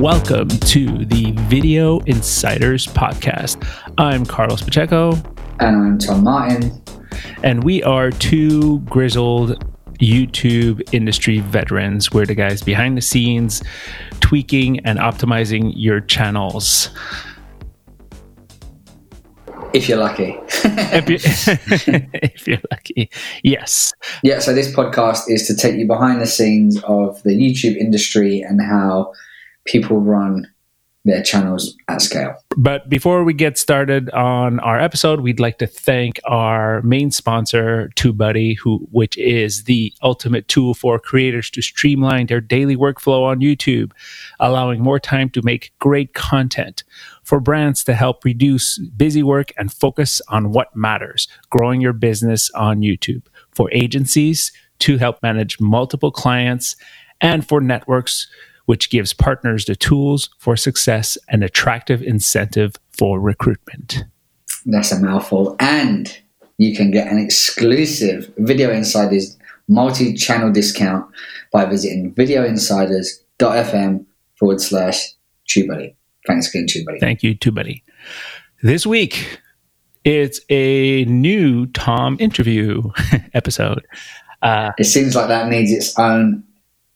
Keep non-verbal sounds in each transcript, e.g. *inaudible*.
Welcome to the Video Insiders Podcast. I'm Carlos Pacheco. And I'm Tom Martin. And we are two grizzled YouTube industry veterans. We're the guys behind the scenes, tweaking and optimizing your channels. If you're lucky. if, you, *laughs* if you're lucky. Yes. Yeah, so this podcast is to take you behind the scenes of the YouTube industry and how people run their channels at scale. But before we get started on our episode, we'd like to thank our main sponsor, TubeBuddy, who which is the ultimate tool for creators to streamline their daily workflow on YouTube, allowing more time to make great content. For brands to help reduce busy work and focus on what matters, growing your business on YouTube. For agencies to help manage multiple clients and for networks which gives partners the tools for success and attractive incentive for recruitment. That's a mouthful. And you can get an exclusive Video Insiders multi channel discount by visiting videoinsiders.fm forward slash TubeBuddy. Thanks again, TubeBuddy. Thank you, TubeBuddy. This week, it's a new Tom interview *laughs* episode. Uh, it seems like that needs its own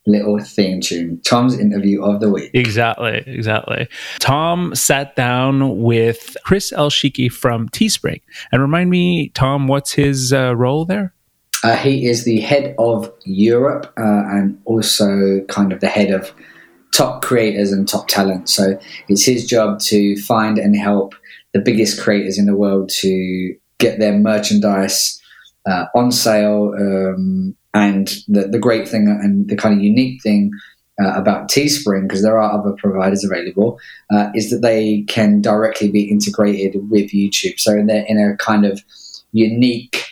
little theme tune. Tom's interview of the week. Exactly, exactly. Tom sat down with Chris Elsheikhi from Teespring. And remind me, Tom, what's his uh, role there? Uh, he is the head of Europe uh, and also kind of the head of top creators and top talent. So it's his job to find and help the biggest creators in the world to get their merchandise uh, on sale um, and the, the great thing and the kind of unique thing uh, about Teespring, because there are other providers available, uh, is that they can directly be integrated with YouTube. So they're in a kind of unique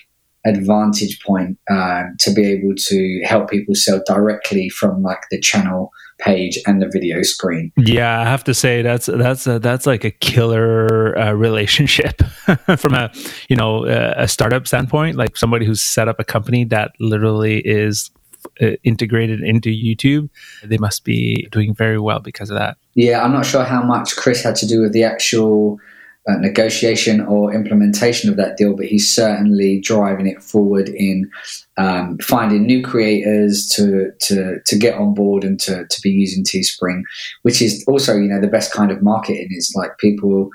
advantage point uh, to be able to help people sell directly from like the channel page and the video screen. Yeah, I have to say that's that's a, that's like a killer uh, relationship *laughs* from a you know a startup standpoint. Like somebody who's set up a company that literally is uh, integrated into YouTube, they must be doing very well because of that. Yeah, I'm not sure how much Chris had to do with the actual uh, negotiation or implementation of that deal, but he's certainly driving it forward in um, finding new creators to, to to get on board and to, to be using Teespring, which is also you know the best kind of marketing. It's like people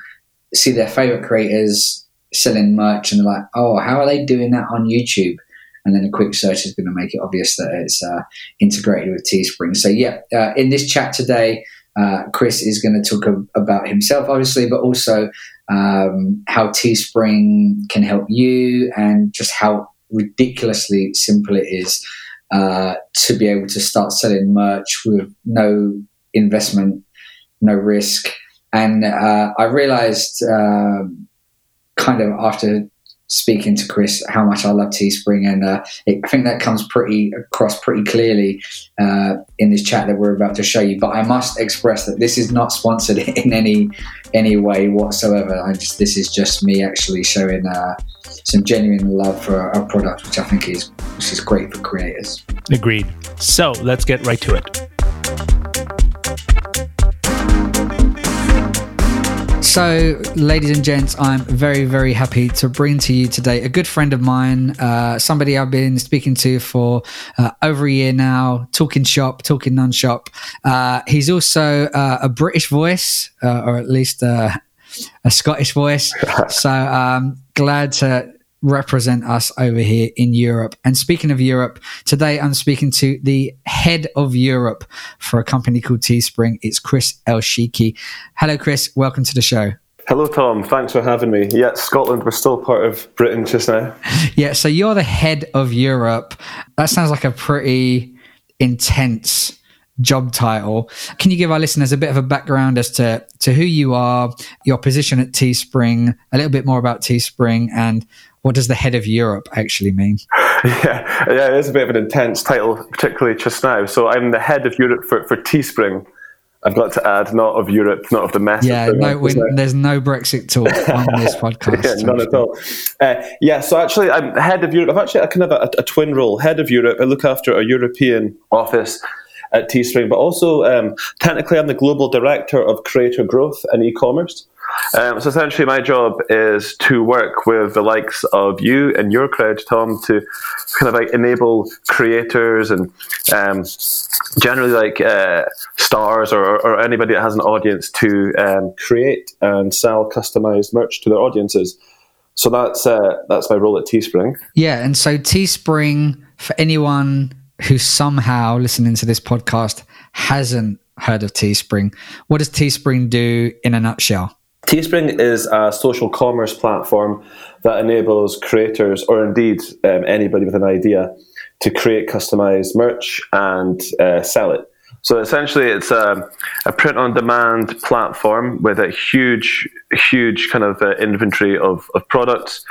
see their favorite creators selling merch and they're like, oh, how are they doing that on YouTube? And then a quick search is going to make it obvious that it's uh, integrated with Teespring. So yeah, uh, in this chat today. Uh, Chris is going to talk about himself, obviously, but also um, how Teespring can help you, and just how ridiculously simple it is uh, to be able to start selling merch with no investment, no risk. And uh, I realized um, kind of after speaking to Chris how much I love Teespring, and uh, it, I think that comes pretty across pretty clearly uh, in this chat that we're about to show you. But I must express that this is not sponsored *laughs* in any any way whatsoever. I just this is just me actually showing uh, some genuine love for a product, which I think is which is great for creators. Agreed. So let's get right to it. So, ladies and gents, I'm very, very happy to bring to you today a good friend of mine, uh, somebody I've been speaking to for uh, over a year now, talking shop, talking non shop. Uh, he's also uh, a British voice, uh, or at least uh, a Scottish voice. *laughs* So, um, glad to represent us over here in Europe. And speaking of Europe, today I'm speaking to the head of Europe for a company called Teespring. It's Chris Elsheikhi. Hello, Chris. Welcome to the show. Hello, Tom. Thanks for having me. Yeah, Scotland, we're still part of Britain just now. *laughs* Yeah, so you're the head of Europe. That sounds like a pretty intense job title. Can you give our listeners a bit of a background as to, to who you are, your position at Teespring, a little bit more about Teespring, and what does the head of Europe actually mean? *laughs* Yeah, yeah, it is a bit of an intense title, particularly just now. So I'm the head of Europe for, for Teespring. I've got to add, not of Europe, not of the mess. Yeah, no, there's no Brexit talk on this *laughs* podcast. yeah, none at all. Uh, yeah, so actually, I'm head of Europe. I've actually a kind of a, a, twin role, head of Europe. I look after a European office, at Teespring, but also um, technically I'm the global director of creator growth and e-commerce. Um, so essentially, my job is to work with the likes of you and your crowd, Tom, to kind of like enable creators and um, generally like uh, stars or, or, anybody that has an audience to um, create and sell customized merch to their audiences. So that's uh, that's my role at Teespring. Yeah, and so Teespring for anyone who somehow listening to this podcast hasn't heard of Teespring, what does Teespring do in a nutshell? Teespring is a social commerce platform that enables creators, or indeed um, anybody with an idea, to create customized merch and uh, sell it. So essentially, it's a, a print on demand platform with a huge, huge kind of uh, inventory of, of products.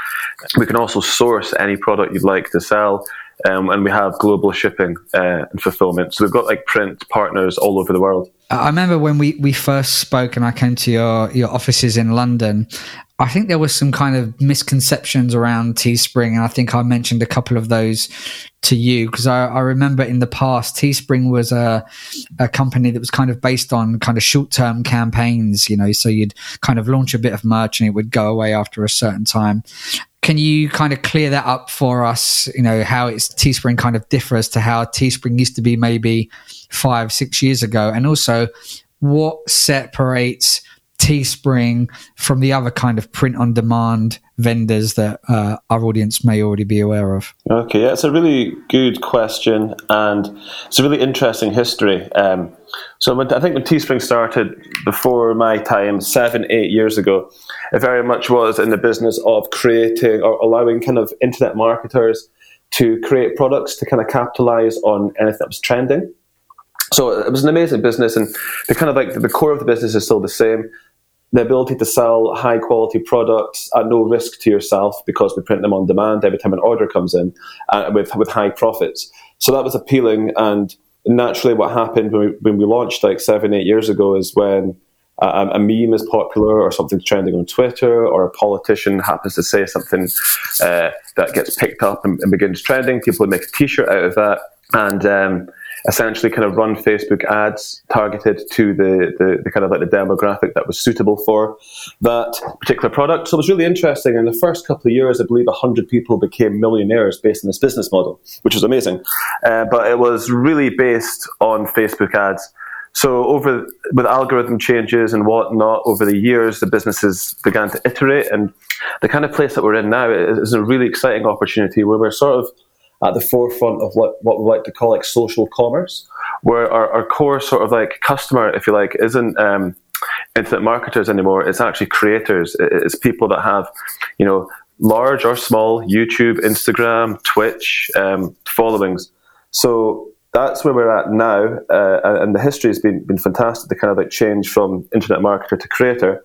We can also source any product you'd like to sell um, and we have global shipping uh, and fulfillment. So we've got like print partners all over the world. I remember when we, we first spoke and I came to your, your offices in London, I think there was some kind of misconceptions around Teespring. And I think I mentioned a couple of those to you because I, I, remember in the past, Teespring was a, a company that was kind of based on kind of short term campaigns, you know, so you'd kind of launch a bit of merch and it would go away after a certain time. Can you kind of clear that up for us? You know, how it's Teespring kind of differs to how Teespring used to be maybe five, six years ago? And also, what separates Teespring from the other kind of print on demand vendors that uh, our audience may already be aware of? Okay, yeah, it's a really good question, and it's a really interesting history. Um, so I think when Teespring started before my time, seven, eight years ago, it very much was in the business of creating or allowing kind of internet marketers to create products to kind of capitalize on anything that was trending. So it was an amazing business, and the kind of like the core of the business is still the same the ability to sell high quality products at no risk to yourself because we print them on demand every time an order comes in uh, with, with high profits. So that was appealing. And naturally, what happened when we, when we launched like seven, eight years ago is when a, a meme is popular or something's trending on Twitter or a politician happens to say something uh, that gets picked up and, and begins trending, people make a t shirt out of that. And um, essentially kind of run Facebook ads targeted to the, the, the, kind of like the demographic that was suitable for that particular product. So it was really interesting. In the first couple of years, I believe 100 people became millionaires based on this business model, which was amazing. Uh, but it was really based on Facebook ads. So over with algorithm changes and whatnot over the years, the businesses began to iterate, and the kind of place that we're in now is a really exciting opportunity where we're sort of at the forefront of what, what we like to call like social commerce, where our, our core sort of like customer, if you like, isn't um, internet marketers anymore. It's actually creators. It's people that have, you know, large or small YouTube, Instagram, Twitch um, followings. So that's where we're at now, uh, and the history has been been fantastic. The kind of like change from internet marketer to creator,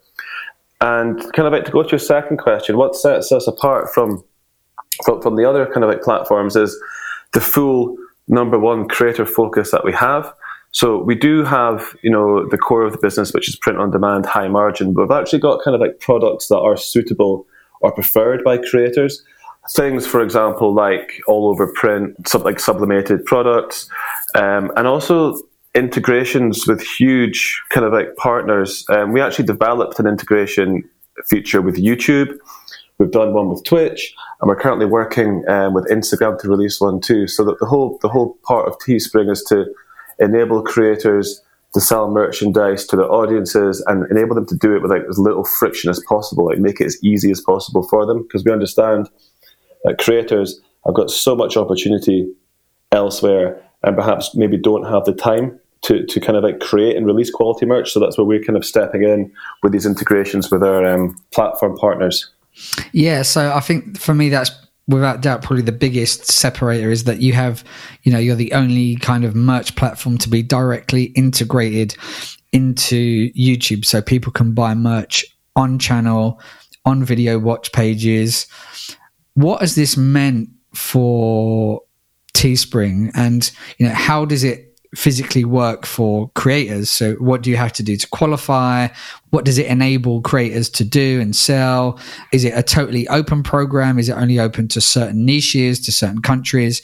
and kind of like to go to your second question: what sets us apart from from, from the other kind of like platforms is the full number one creator focus that we have. So we do have, you know, the core of the business, which is print on demand, high margin, but we've actually got kind of like products that are suitable or preferred by creators. Things, for example, like all over print, like sublimated products, um, and also integrations with huge kind of like partners. Um, we actually developed an integration feature with YouTube We've done one with Twitch, and we're currently working um, with Instagram to release one too. So that the whole the whole part of Teespring is to enable creators to sell merchandise to their audiences and enable them to do it with like as little friction as possible, like make it as easy as possible for them. Because we understand that creators have got so much opportunity elsewhere and perhaps maybe don't have the time to, to kind of like create and release quality merch. So that's where we're kind of stepping in with these integrations with our um, platform partners. Yeah, so I think for me that's without doubt probably the biggest separator is that you have, you know, you're the only kind of merch platform to be directly integrated into YouTube so people can buy merch on channel, on video watch pages. What has this meant for Teespring and you know how does it physically work for creators. So, what do you have to do to qualify? What does it enable creators to do and sell? Is it a totally open program? Is it only open to certain niches, to certain countries?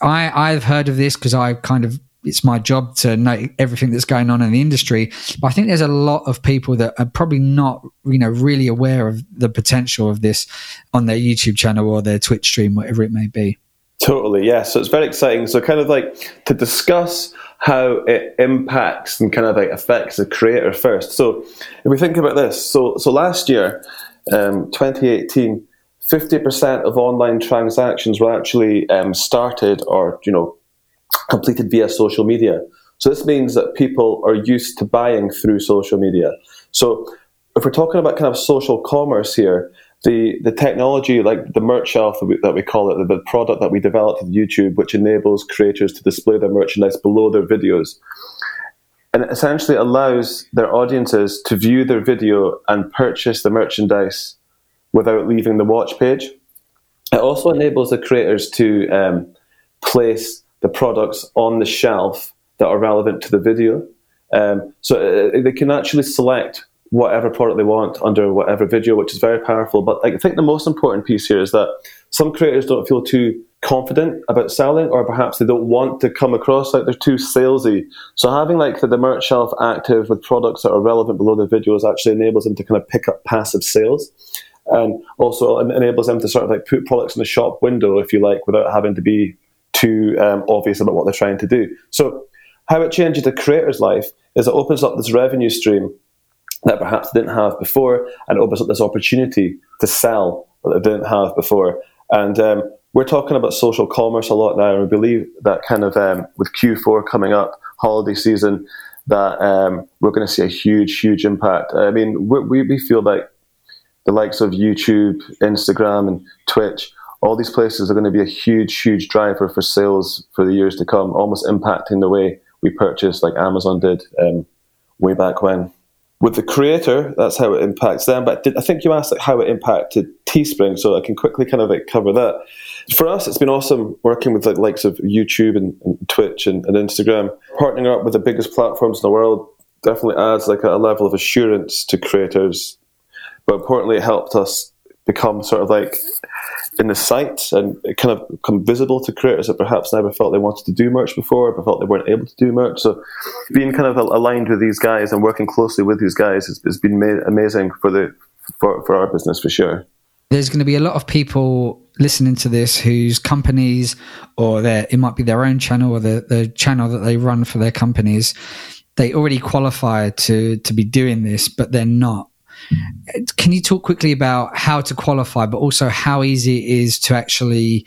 I, I've heard of this because I kind of it's my job to know everything that's going on in the industry. But I think there's a lot of people that are probably not, you know, really aware of the potential of this on their YouTube channel or their Twitch stream, whatever it may be. Totally, yeah. So it's very exciting. So kind of like to discuss how it impacts and kind of like affects the creator first. So if we think about this, so so last year, um, 2018, 50% of online transactions were actually um, started or you know completed via social media. So this means that people are used to buying through social media. So if we're talking about kind of social commerce here, the, the technology, like the merch shelf that we, that we call it, the, the product that we developed with YouTube, which enables creators to display their merchandise below their videos, and it essentially allows their audiences to view their video and purchase the merchandise without leaving the watch page. It also enables the creators to um, place the products on the shelf that are relevant to the video. Um, so uh, they can actually select whatever product they want under whatever video, which is very powerful. But I think the most important piece here is that some creators don't feel too confident about selling, or perhaps they don't want to come across like they're too salesy. So having like the, the merch shelf active with products that are relevant below the videos actually enables them to kind of pick up passive sales. And also enables them to sort of like put products in the shop window, if you like, without having to be too um, obvious about what they're trying to do. So, how it changes the creator's life is it opens up this revenue stream that perhaps they didn't have before and opens up this opportunity to sell that they didn't have before. And um, we're talking about social commerce a lot now, and we believe that kind of um, with Q4 coming up, holiday season, that um, we're going to see a huge, huge impact. I mean, we, we feel like the likes of YouTube, Instagram, and Twitch all these places are going to be a huge, huge driver for sales for the years to come, almost impacting the way we purchase, like Amazon did um, way back when. With the creator, that's how it impacts them. But I think you asked like, how it impacted Teespring, so I can quickly kind of like cover that. For us, it's been awesome working with like likes of YouTube and, and Twitch and, and Instagram. Partnering up with the biggest platforms in the world definitely adds like a, a level of assurance to creators. But importantly, it helped us become sort of like in the site and kind of become visible to creators that perhaps never felt they wanted to do merch before, but felt they weren't able to do merch. So being kind of aligned with these guys and working closely with these guys has, has been ma- amazing for the for, for our business for sure. There's going to be a lot of people listening to this whose companies or their it might be their own channel or the, the channel that they run for their companies they already qualify to to be doing this but they're not can you talk quickly about how to qualify, but also how easy it is to actually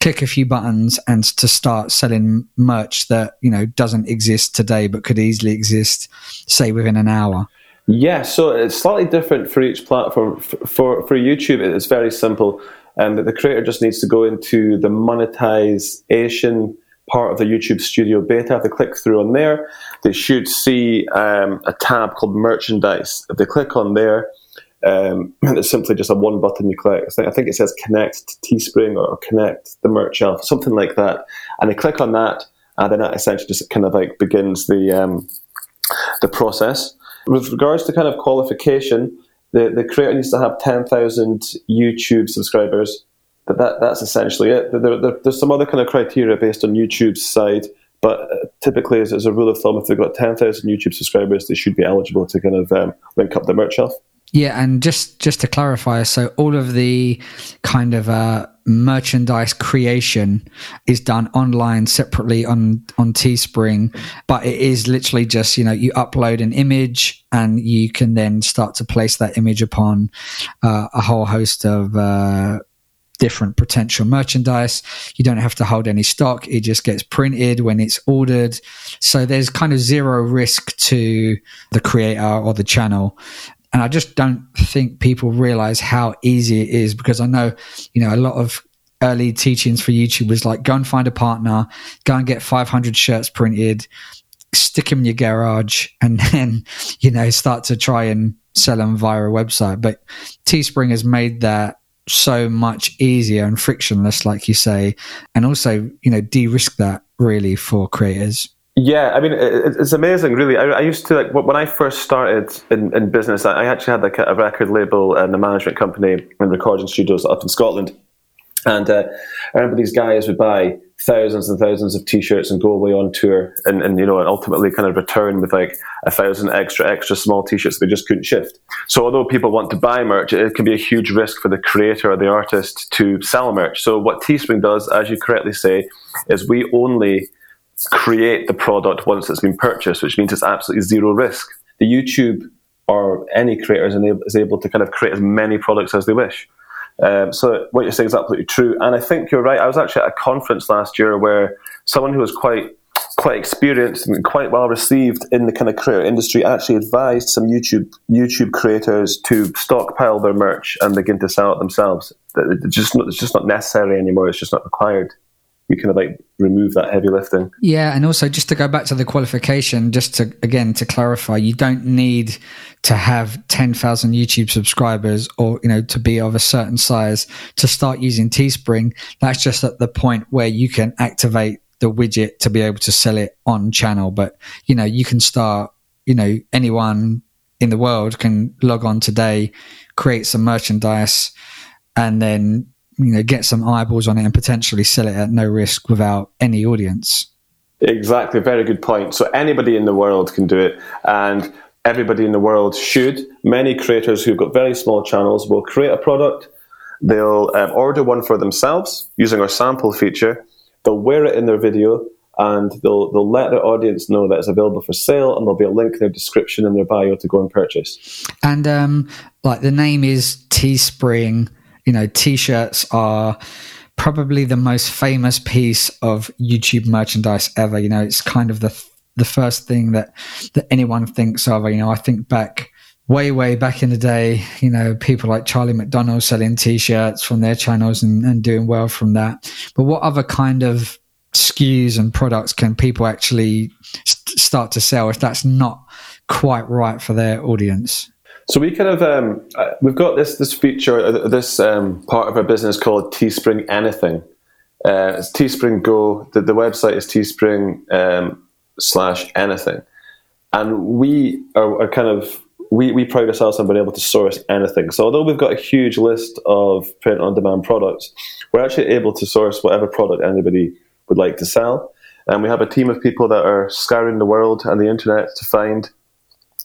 click a few buttons and to start selling merch that you know doesn't exist today but could easily exist, say within an hour? Yeah, so it's slightly different for each platform. For for YouTube, it's very simple, and the creator just needs to go into the monetization part of the YouTube Studio beta. If they click through on there, they should see um, a tab called Merchandise. If they click on there, um, *clears throat* it's simply just a one button you click. I think it says Connect to Teespring or Connect the merch shelf, something like that. And they click on that, and then that essentially just kind of like begins the um, the process. With regards to kind of qualification, the, the creator needs to have 10,000 YouTube subscribers but that, that's essentially it. There, there, there's some other kind of criteria based on YouTube's side, but uh, typically, as, as a rule of thumb, if they've got 10,000 YouTube subscribers, they should be eligible to kind of um, link up their merch shelf. Yeah, and just just to clarify, so all of the kind of uh, merchandise creation is done online separately on on Teespring, but it is literally just you know you upload an image and you can then start to place that image upon uh, a whole host of uh, different potential merchandise. You don't have to hold any stock. It just gets printed when it's ordered. So there's kind of zero risk to the creator or the channel. And I just don't think people realize how easy it is because I know, you know, a lot of early teachings for YouTube was like go and find a partner, go and get 500 shirts printed, stick them in your garage, and *laughs* then, you know, start to try and sell them via a website. But Teespring has made that so much easier and frictionless, like you say, and also, you know, de risk that really for creators. Yeah, I mean, it's amazing, really. I, used to, like, when I first started in, in business, I actually had like a record label and a management company and recording studios up in Scotland. And uh, I remember these guys would buy thousands and thousands of t-shirts and go away on tour and, and you know and ultimately kind of return with like a thousand extra extra small t-shirts they just couldn't shift. So although people want to buy merch it can be a huge risk for the creator or the artist to sell merch. So what teespring does as you correctly say is we only create the product once it's been purchased which means it's absolutely zero risk. The youtube or any creator is able to kind of create as many products as they wish um, so what you're saying is absolutely true, and I think you're right. I was actually at a conference last year where someone who was quite quite experienced and quite well received in the kind of creator industry actually advised some YouTube YouTube creators to stockpile their merch and begin to sell it themselves. It's just not, it's just not necessary anymore. It's just not required we kind of like remove that heavy lifting. Yeah, and also just to go back to the qualification, just to again to clarify, you don't need to have ten thousand YouTube subscribers or you know to be of a certain size to start using Teespring. That's just at the point where you can activate the widget to be able to sell it on channel. But you know, you can start. You know, anyone in the world can log on today, create some merchandise, and then you know get some eyeballs on it and potentially sell it at no risk without any audience. Exactly, very good point. So anybody in the world can do it, and everybody in the world should. Many creators who've got very small channels will create a product. They'll um, order one for themselves using our sample feature. They'll wear it in their video, and they'll they'll let their audience know that it's available for sale, and there'll be a link in their description in their bio to go and purchase. And um, like the name is Teespring you know, t-shirts are probably the most famous piece of YouTube merchandise ever. You know, it's kind of the the first thing that that anyone thinks of. You know, I think back way way back in the day. You know, people like Charlie McDonnell selling T-shirts from their channels and, and doing well from that. But what other kind of SKUs and products can people actually st- start to sell if that's not quite right for their audience? So we kind of um, uh, we've got this this feature, uh, this um, part of our business called Teespring Anything. Uh, it's Teespring Go. The, the website is Teespring um, slash Anything, and we are, are, kind of we, we pride ourselves on being able to source anything. So although we've got a huge list of print on demand products, we're actually able to source whatever product anybody would like to sell. And we have a team of people that are scouring the world and the internet to find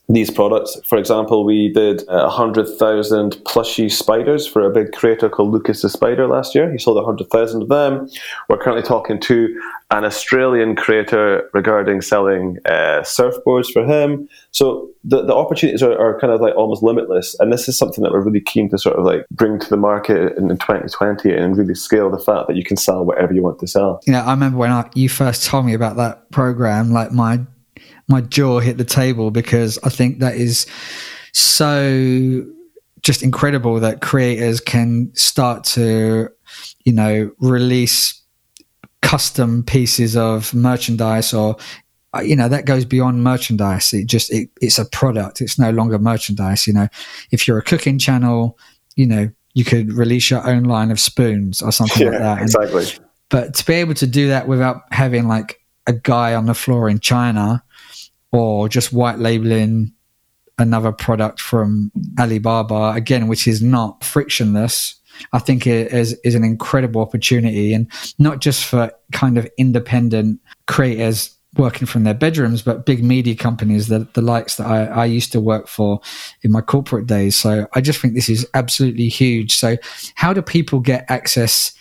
these products. For example, we did 100,000 plushy spiders for a big creator called Lucas the Spider last year. He sold 100,000 of them. We're currently talking to an Australian creator regarding selling uh, surfboards for him. So the, the opportunities are, are, kind of like almost limitless. And this is something that we're really keen to sort of like bring to the market in, in 2020 and really scale the fact that you can sell whatever you want to sell. You know, I remember when I, you first told me about that program, like my my jaw hit the table because I think that is so just incredible that creators can start to, you know, release custom pieces of merchandise or uh, you know that goes beyond merchandise. It just it, it's a product. It's no longer merchandise you know. If you're a cooking channel you know you could release your own line of spoons or something yeah, like that. And, exactly. but to be able to do that without having like a guy on the floor in china or just white labeling another product from Alibaba again, which is not frictionless. I think it is, is an incredible opportunity and not just for kind of independent creators working from their bedrooms, but big media companies, the, the likes that I, I used to work for in my corporate days. So I just think this is absolutely huge. So how do people get access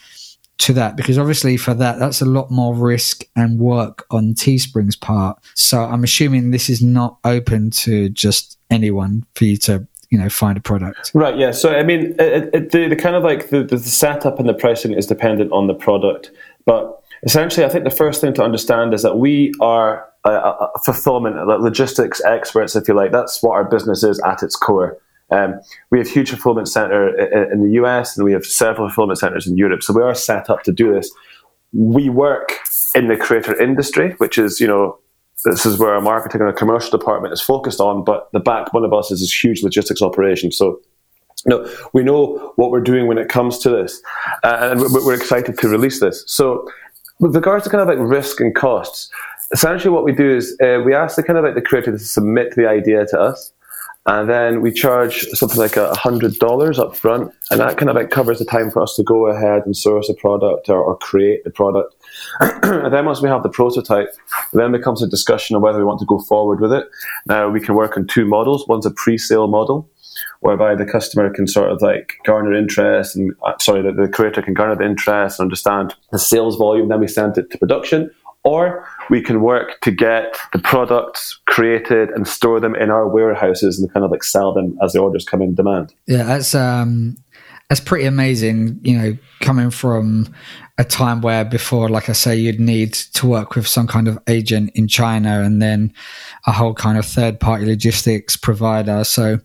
to that because obviously for that that's a lot more risk and work on teespring's part. So i'm assuming this is not open to just anyone for you to you know find a product. Right yeah. So i mean it, it, the, the kind of like the, the setup and the pricing is dependent on the product. But essentially i think the first thing to understand is that we are a, a fulfillment logistics experts if you like. That's what our business is at its core um, we have huge fulfillment center in the US and we have several fulfillment centers in Europe. So we are set up to do this. We work in the creator industry, which is, you know, this is where our marketing and our commercial department is focused on, but the backbone of us is this huge logistics operation. So no, we know what we're doing when it comes to this, uh, and we're excited to release this. So, with regards to kind of like risk and costs, essentially what we do is uh, we ask the kind of like the creator to submit the idea to us, and then we charge something like a hundred dollars up front, and that kind of like covers the time for us to go ahead and source a product or, or create the product. and *clears throat* then once we have the prototype, then becomes a discussion of whether we want to go forward with it. Now we can work on two models. One's a pre-sale model, whereby the customer can sort of like garner interest and uh, sorry, the, the creator can garner the interest and understand the sales volume. Then we send it to production or we can work to get the products created and store them in our warehouses and kind of like sell them as the orders come in demand. Yeah, that's um that's pretty amazing, you know, coming from a time where before, like I say, you'd need to work with some kind of agent in China and then a whole kind of third party logistics provider. So,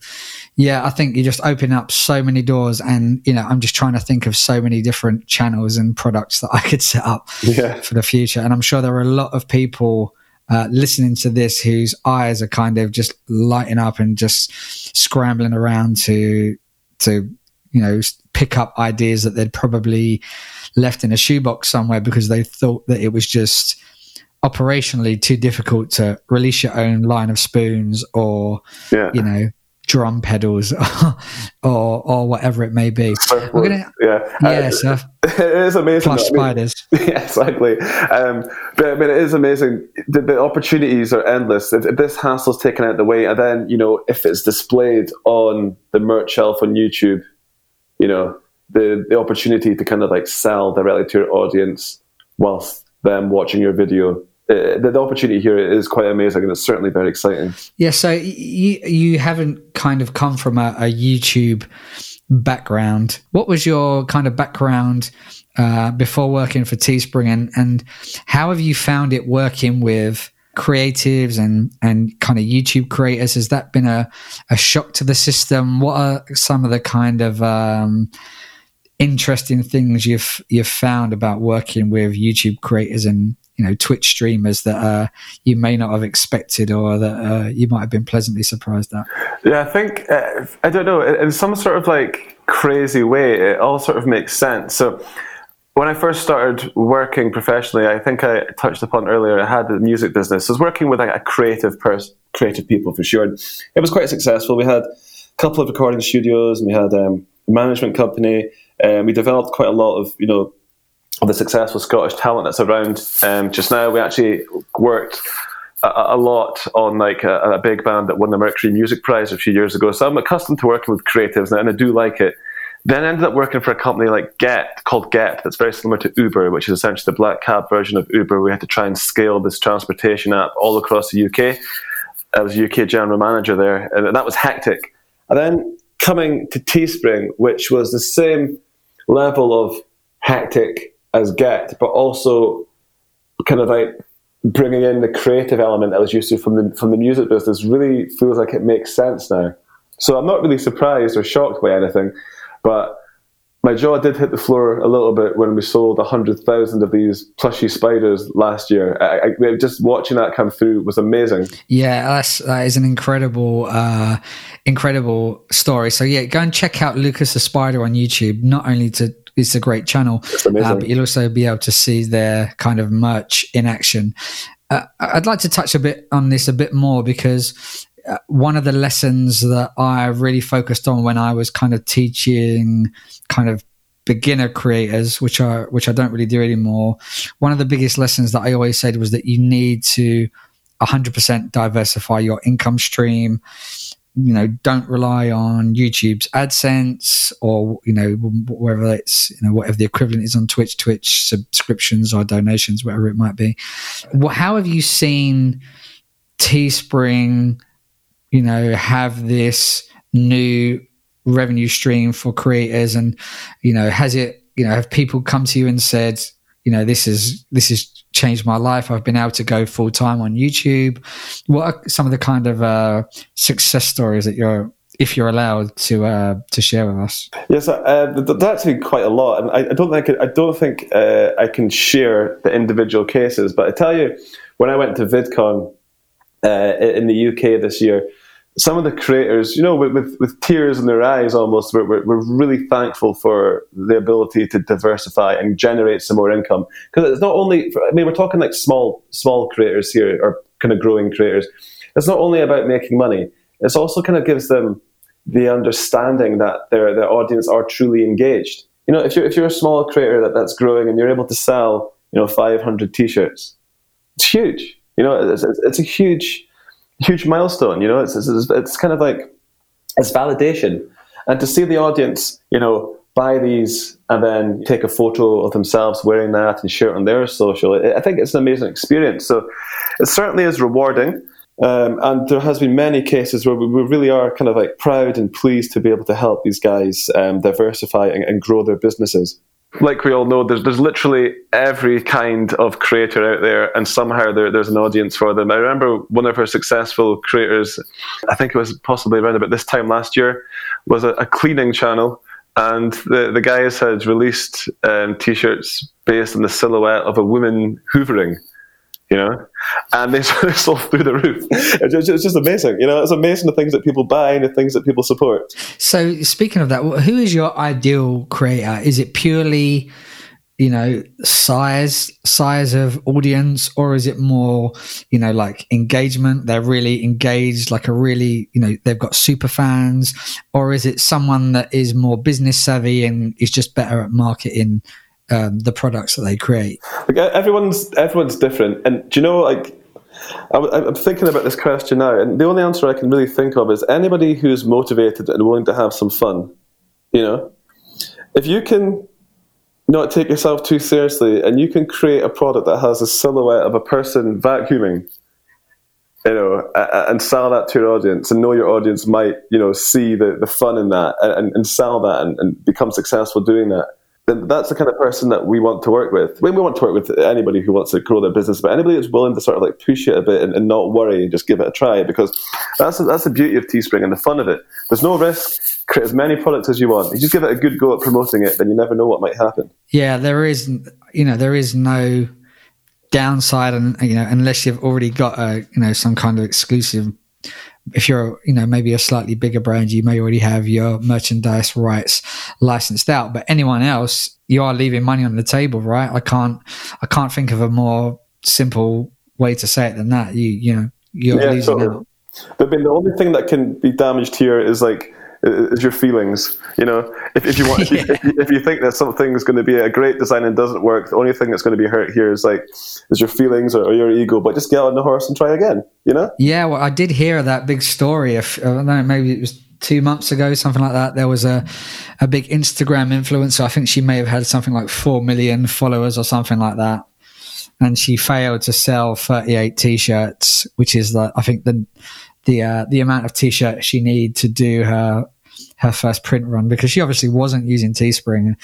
yeah, I think you just open up so many doors. And, you know, I'm just trying to think of so many different channels and products that I could set up yeah. for the future. And I'm sure there are a lot of people. Uh, listening to this, whose eyes are kind of just lighting up and just scrambling around to to you know pick up ideas that they'd probably left in a shoebox somewhere because they thought that it was just operationally too difficult to release your own line of spoons or yeah. you know drum pedals *laughs* or or whatever it may be. We're gonna yeah yeah. Uh, *laughs* it is amazing. Plus spiders. *laughs* yeah, exactly. Um, but I mean, it is amazing. The, the opportunities are endless. If, if this hassle's taken out of the way, and then you know if it's displayed on the merch shelf on YouTube, you know the the opportunity to kind of like sell directly to your audience whilst them watching your video the, the, opportunity here is quite amazing and it's certainly very exciting. Yeah, so you you haven't kind of come from a, a YouTube background. What was your kind of background uh, before working for Teespring, and and how have you found it working with creatives and and kind of YouTube creators? Has that been a a shock to the system? What are some of the kind of um, interesting things you've you've found about working with YouTube creators and you know Twitch streamers that uh, you may not have expected or that uh, you might have been pleasantly surprised at? Yeah, I think uh, I don't know in some sort of like crazy way, it all sort of makes sense. So when I first started working professionally, I think I touched upon earlier. I had the music business. I was working with like a creative person, creative people for sure. It was quite successful. We had a couple of recording studios, and we had um, a management company And we developed quite a lot of, you know, of the successful Scottish talent that's around um, just now. We actually worked a, a lot on like a, a, big band that won the Mercury Music Prize a few years ago. So I'm accustomed to working with creatives and I do like it. Then I ended up working for a company like Gett, called Gett that's very similar to Uber, which is essentially the black cab version of Uber. We had to try and scale this transportation app all across the UK. I was UK general manager there, and that was hectic. And then coming to Teespring, which was the same level of hectic as Gett, but also kind of like bringing in the creative element I was used to from the from the music business really feels like it makes sense now. So I'm not really surprised or shocked by anything, but my jaw did hit the floor a little bit when we sold 100,000 of these plushy spiders last year. I, I, just watching that come through was amazing. Yeah, that's, that is an incredible, uh, incredible story. So, yeah, go and check out Lucas the Spider on YouTube, not only to it's a great channel, uh, but you'll also be able to see their kind of merch in action. Uh, I'd like to touch a bit on this a bit more because uh, one of the lessons that I really focused on when I was kind of teaching kind of beginner creators, which are which I don't really do anymore. One of the biggest lessons that I always said was that you need to 100% diversify your income stream. You know, don't rely on YouTube's AdSense or you know whether it's you know whatever the equivalent is on Twitch, Twitch subscriptions or donations, whatever it might be. How have you seen Teespring? you know, have this new revenue stream for creators and, you know, has it, you know, have people come to you and said, you know, this is, this has changed my life. I've been able to go full time on YouTube. What are some of the kind of uh, success stories that you're, if you're allowed to uh, to share with us. Yes, uh, quite a lot, and I, I don't think I don't think uh, I can share the individual cases. But I tell you, when I went to VidCon uh, in the UK this year, some of the creators, you know, with, with, with tears in their eyes almost, we're, we're, we're, really thankful for the ability to diversify and generate some more income. Because it's not only, I mean, we're talking like small, small creators here, or kind of growing creators. It's not only about making money, it's also kind of gives them the understanding that their their audience are truly engaged. You know, if you're if you're a small creator that, that's growing and you're able to sell, you know, 500 t-shirts, it's huge. You know, it's, it's, it's a huge, huge milestone. You know, it's, it's it's kind of like it's validation, and to see the audience, you know, buy these and then take a photo of themselves wearing that and share it on their social. I think it's an amazing experience. So it certainly is rewarding. Um, and there has been many cases where we, we, really are kind of like proud and pleased to be able to help these guys um, diversify and, and, grow their businesses. Like we all know, there's there's literally every kind of creator out there, and somehow there, there's an audience for them. I remember one of our successful creators, I think it was possibly around about this time last year, was a, a cleaning channel and the, the guys had released um, t-shirts based on the silhouette of a woman hoovering you know? And they *laughs* sold through the roof. It's just, it's just, amazing you know? It's amazing the things that people buy and the things that people support. So speaking of that who is your ideal creator? Is it purely you know size size of audience or is it more you know like engagement? They're really engaged like a really you know they've got super fans or is it someone that is more business savvy and is just better at marketing um, the products that they create like everyone's everyone's different and do you know like I'm thinking about this question now, and the only answer I can really think of is anybody who's motivated and willing to have some fun. You know, if you can not take yourself too seriously, and you can create a product that has a silhouette of a person vacuuming, you know, and sell that to your audience, and know your audience might, you know, see the, the fun in that, and, and sell that, and, and become successful doing that that's the kind of person that we want to work with. I mean, We want to work with anybody who wants to grow their business, but anybody that's willing to sort of like push it a bit and, and not worry and just give it a try, because that's that's the beauty of Teespring and the fun of it. There's no risk. Create as many products as you want. You just give it a good go at promoting it, then you never know what might happen. Yeah, there is, you know, there is no downside, and you know, unless you've already got a, you know, some kind of exclusive if you're you know maybe a slightly bigger brand you may already have your merchandise rights licensed out. But anyone else you are leaving money on the table right? I can't i can't think of a more simple way to say it than that. You you know you're yeah, losing totally. out but the only thing that can be damaged here is like Uh, is your feelings. You know, if, if you want, *laughs* if, you, if, you, if, you, think that something is going to be a great design and doesn't work, the only thing that's going to be hurt here is like is your feelings or, or, your ego. But just get on the horse and try again. You know? Yeah, well, I did hear that big story. If I don't know, maybe it was two months ago, something like that. There was a a big Instagram influencer. I think she may have had something like four million followers or something like that. And she failed to sell 38 t-shirts, which is the, I think the the uh, the amount of t-shirts she need to do her her first print run because she obviously wasn't using Teespring,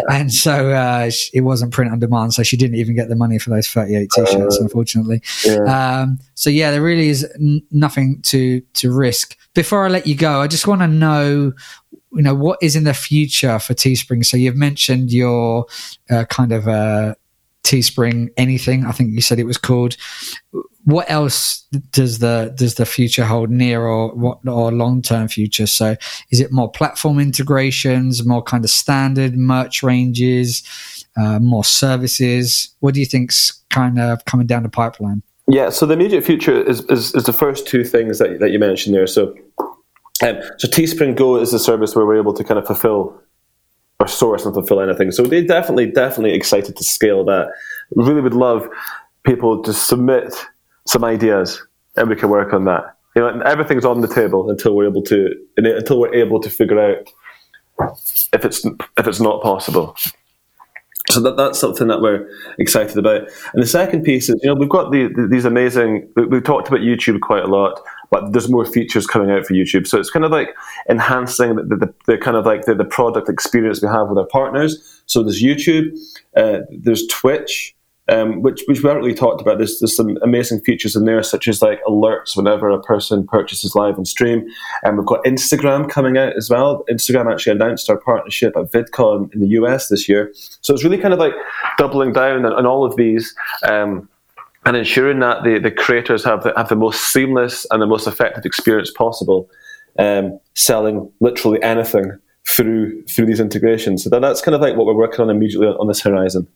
*laughs* and so uh, it wasn't print on demand. So she didn't even get the money for those thirty-eight t-shirts, uh, unfortunately. Yeah. Um, so yeah, there really is n- nothing to to risk. Before I let you go, I just want to know you know what is in the future for teespring so you've mentioned your uh, kind of uh, teespring anything i think you said it was called what else does the does the future hold near or what or long term future? So is it more platform integrations, more kind of standard merch ranges, uh, more services? What do you think's kind of coming down the pipeline? Yeah, so the immediate future is, is, is the first two things that, that you mentioned there. So um, so Teespring Go is a service where we're able to kind of fulfill or source and fulfill anything. So they definitely, definitely excited to scale that. Really would love people to submit some ideas, and we can work on that. You know, everything's on the table until we're able to until we're able to figure out if it's if it's not possible. So that, that's something that we're excited about. And the second piece is, you know, we've got the, the, these amazing. We, have talked about YouTube quite a lot, but there's more features coming out for YouTube. So it's kind of like enhancing the, the, the kind of like the, the product experience we have with our partners. So there's YouTube, uh, there's Twitch, um, which which we haven't really talked about. There's, there's some amazing features in there, such as like alerts whenever a person purchases live on stream. And we've got Instagram coming out as well. Instagram actually announced our partnership at VidCon in the US this year. So it's really kind of like doubling down on, on all of these. Um, and ensuring that the, the creators have the, have the most seamless and the most effective experience possible, um, selling literally anything through through these integrations. So that, that's kind of like what we're working on immediately on this horizon.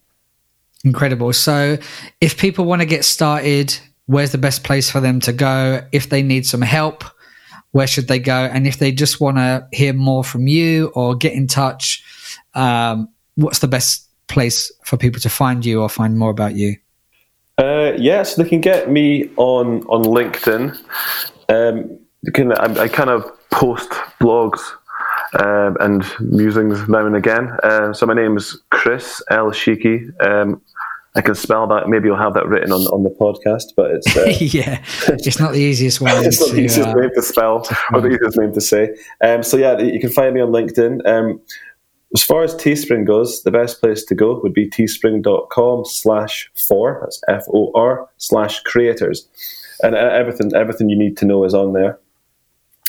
Incredible. So, if people want to get started, where's the best place for them to go? If they need some help, where should they go? And if they just want to hear more from you or get in touch, um, what's the best place for people to find you or find more about you? Uh, yes, they can get me on on LinkedIn. Um, can I, I, kind of post blogs um, and musings now and again. Uh, so my name is Chris Elsheikhi. Um, I can spell that. Maybe you'll have that written on, on the podcast, but it's uh, *laughs* yeah, it's not the easiest one. *laughs* it's not the easiest uh, name to spell or the easiest name to say. Um, so yeah, you can find me on LinkedIn. Um, as far as Teespring goes, the best place to go would be teespring.com slash for, that's F-O-R, slash creators. And uh, everything, everything you need to know is on there.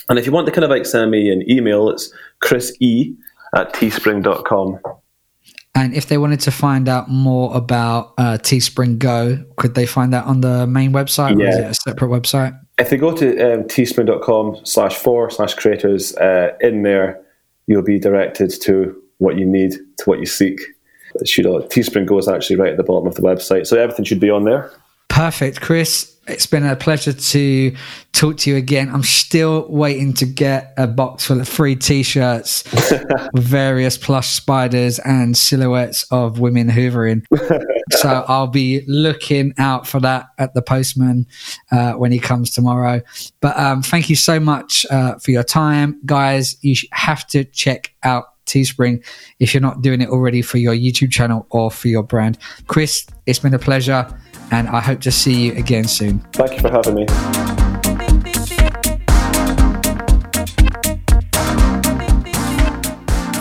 And if you want to kind of like send me an email, it's chris e at teespring.com. And if they wanted to find out more about uh, Teespring Go, could they find that on the main website yeah. or is it a separate website? If they go to um, teespring.com slash for slash creators, uh, in there, you'll be directed to what you need, to what you seek. Should, Teespring Go's actually right at the bottom of the website. So everything should be on there. Perfect. Chris, it's been a pleasure to talk to you again. I'm still waiting to get a box full of free t-shirts *laughs* various plush spiders and silhouettes of women hoovering. *laughs* so I'll be looking out for that at the postman uh, when he comes tomorrow. But um, thank you so much uh, for your time, guys. You have to check out Teespring if you're not doing it already for your YouTube channel or for your brand. Chris, it's been a pleasure, and I hope to see you again soon. Thank you for having me.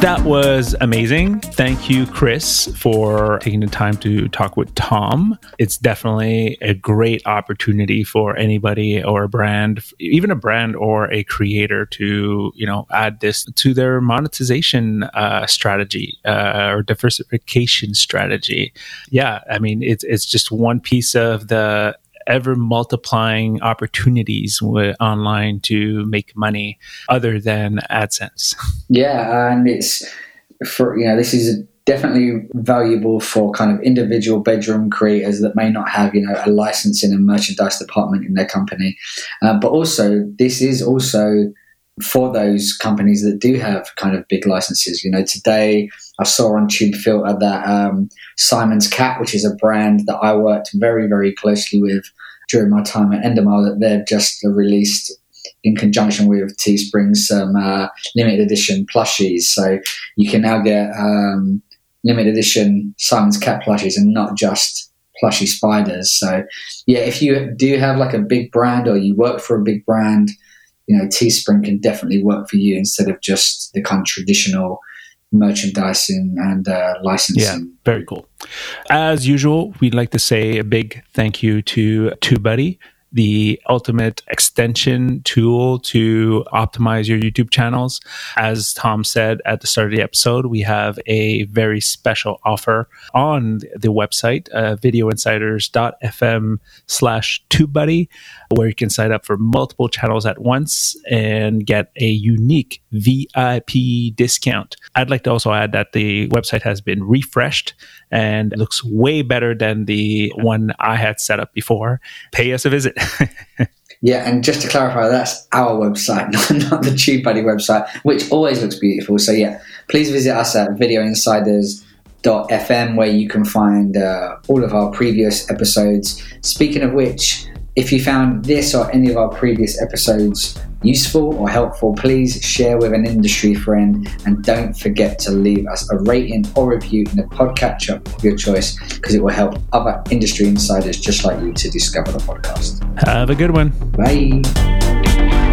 That was amazing. Thank you, Chris, for taking the time to talk with Tom. It's definitely a great opportunity for anybody or a brand, even a brand or a creator to, you know, add this to their monetization uh, strategy uh, or diversification strategy. Yeah, I mean, it's it's just one piece of the ever multiplying opportunities online to make money other than AdSense. Yeah, and it's for you know this is definitely valuable for kind of individual bedroom creators that may not have you know a licensing and merchandise department in their company, uh, but also this is also for those companies that do have kind of big licenses. You know, today I saw on Tubefilter that um, Simon's Cat, which is a brand that I worked very, very closely with during my time at Endemol, that they've just released in conjunction with Teespring some uh, limited edition plushies. So you can now get um, limited edition Simon's Cat plushies and not just plushy spiders. So yeah, if you do have like a big brand or you work for a big brand, you know, Teespring can definitely work for you instead of just the kind of traditional merchandising and uh, licensing. Yeah, very cool. As usual, we'd like to say a big thank you to TubeBuddy the ultimate extension tool to optimize your YouTube channels. As Tom said at the start of the episode, we have a very special offer on the website, uh, videoinsiders.fm slash TubeBuddy, where you can sign up for multiple channels at once and get a unique VIP discount. I'd like to also add that the website has been refreshed and looks way better than the one I had set up before. Pay us a visit. *laughs* yeah, and just to clarify, that's our website, *laughs* not, not the TubeBuddy website, which always looks beautiful. So yeah, please visit us at videoinsiders.fm where you can find uh, all of our previous episodes. Speaking of which, if you found this or any of our previous episodes useful or helpful, please share with an industry friend and don't forget to leave us a rating or review in the podcatcher of your choice because it will help other industry insiders just like you to discover the podcast. Have a good one. Bye.